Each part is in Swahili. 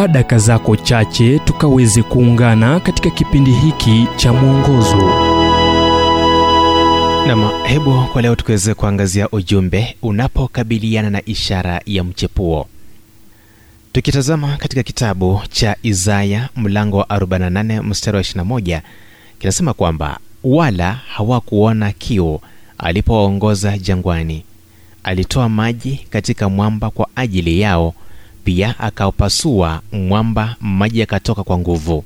chukua daka zako chache tukaweze kuungana katika kipindi hiki cha mwongozo. Nam hebu kwa leo tukiweze kuangazia ujumbe unapokabiliana na ishara ya mchepuo. Tukitazama katika kitabu cha isaya mlango wa 48 mstari wa 21 kinasema kwamba wala hawakuona kiu alipowaongoza jangwani. Alitoa maji katika mwamba kwa ajili yao pia akaupasua mwamba maji yakatoka kwa nguvu.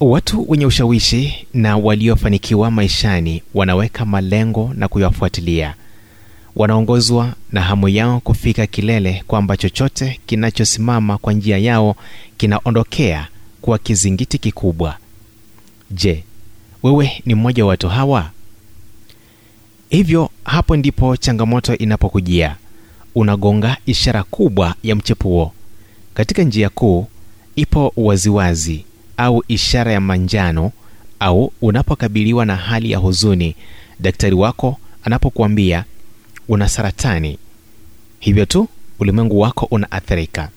Watu wenye ushawishi na waliofanikiwa maishani wanaweka malengo na kuyafuatilia. Wanaongozwa na hamu yao kufika kilele kwamba chochote kinachosimama kwa njia yao kinaondokea kuwa kizingiti kikubwa. Je wewe ni mmoja wa watu hawa? Hivyo hapo ndipo changamoto inapokujia unagonga ishara kubwa ya mchepuo katika njia kuu ipo waziwazi au ishara ya manjano au unapokabiliwa na hali ya huzuni daktari wako anapokuambia una saratani. Hivyo tu ulimwengu wako unaathirika.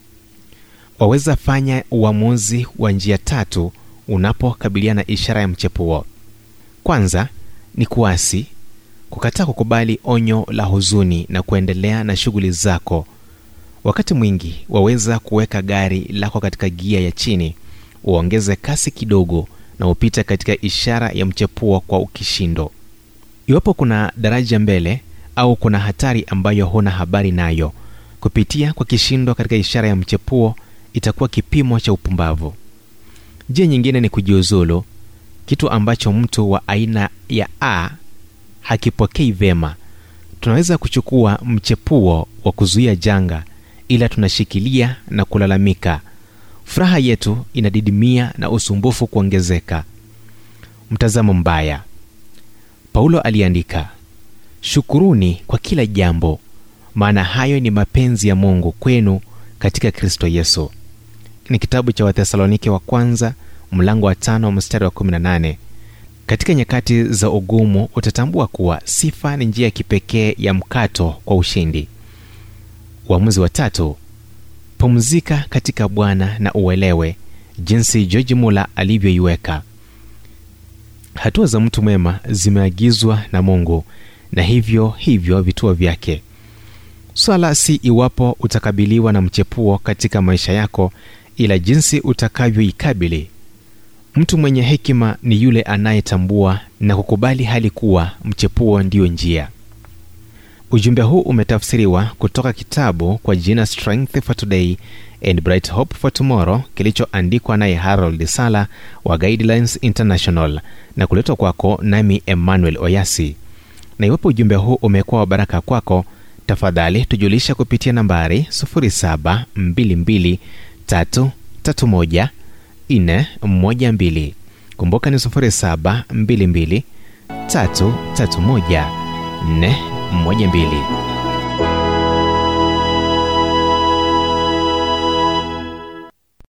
Waweza fanya uamuzi wa njia tatu unapokabiliana na ishara ya mchepuo kwanza ni kuasi kukataa kukubali onyo la huzuni na kuendelea na shughuli zako. Wakati mwingi waweza kuweka gari lako katika gia ya chini uongeze kasi kidogo na upite katika ishara ya mchepuo kwa ukishindo. Iwapo kuna daraja mbele au kuna hatari ambayo huna habari nayo kupitia kwa kishindo katika ishara ya mchepuo itakuwa kipimo cha upumbavu. Njia nyingine ni kujiuzulu kitu ambacho mtu wa aina ya a hakipokei vema. Tunaweza kuchukua mchepuo wa kuzuia janga ila tunashikilia na kulalamika. Furaha yetu inadidimia na usumbufu kuongezeka. Mtazamo mbaya. Paulo aliandika shukuruni kwa kila jambo maana hayo ni mapenzi ya mungu kwenu katika kristo yesu. Ni kitabu cha wathesalonike wa kwanza mlango wa tano mstari wa 18 katika nyakati za ugumu utatambua kuwa sifa ni njia ya kipekee ya mkato kwa ushindi. Uamuzi wa tatu pumzika katika bwana na uelewe jinsi george mula alivyoiweka. Hatua za mtu mwema zimeagizwa na mungu na hivyo hivyo vituo vyake. Swala si iwapo utakabiliwa na mchepuo katika maisha yako ila jinsi utakavyoikabili mtu mwenye hekima ni yule anayetambua na kukubali hali kuwa mchepuo ndiyo njia. Ujumbe huu umetafsiriwa kutoka kitabu kwa jina strength for today and bright hope for tomorrow kilichoandikwa naye harold sala wa guidelines international na kuletwa kwako nami emmanuel oyasi. Na iwapo ujumbe huu umekuwa wa baraka kwako tafadhali tujulisha kupitia nambari 722 412 kumbuka ni 722 331 412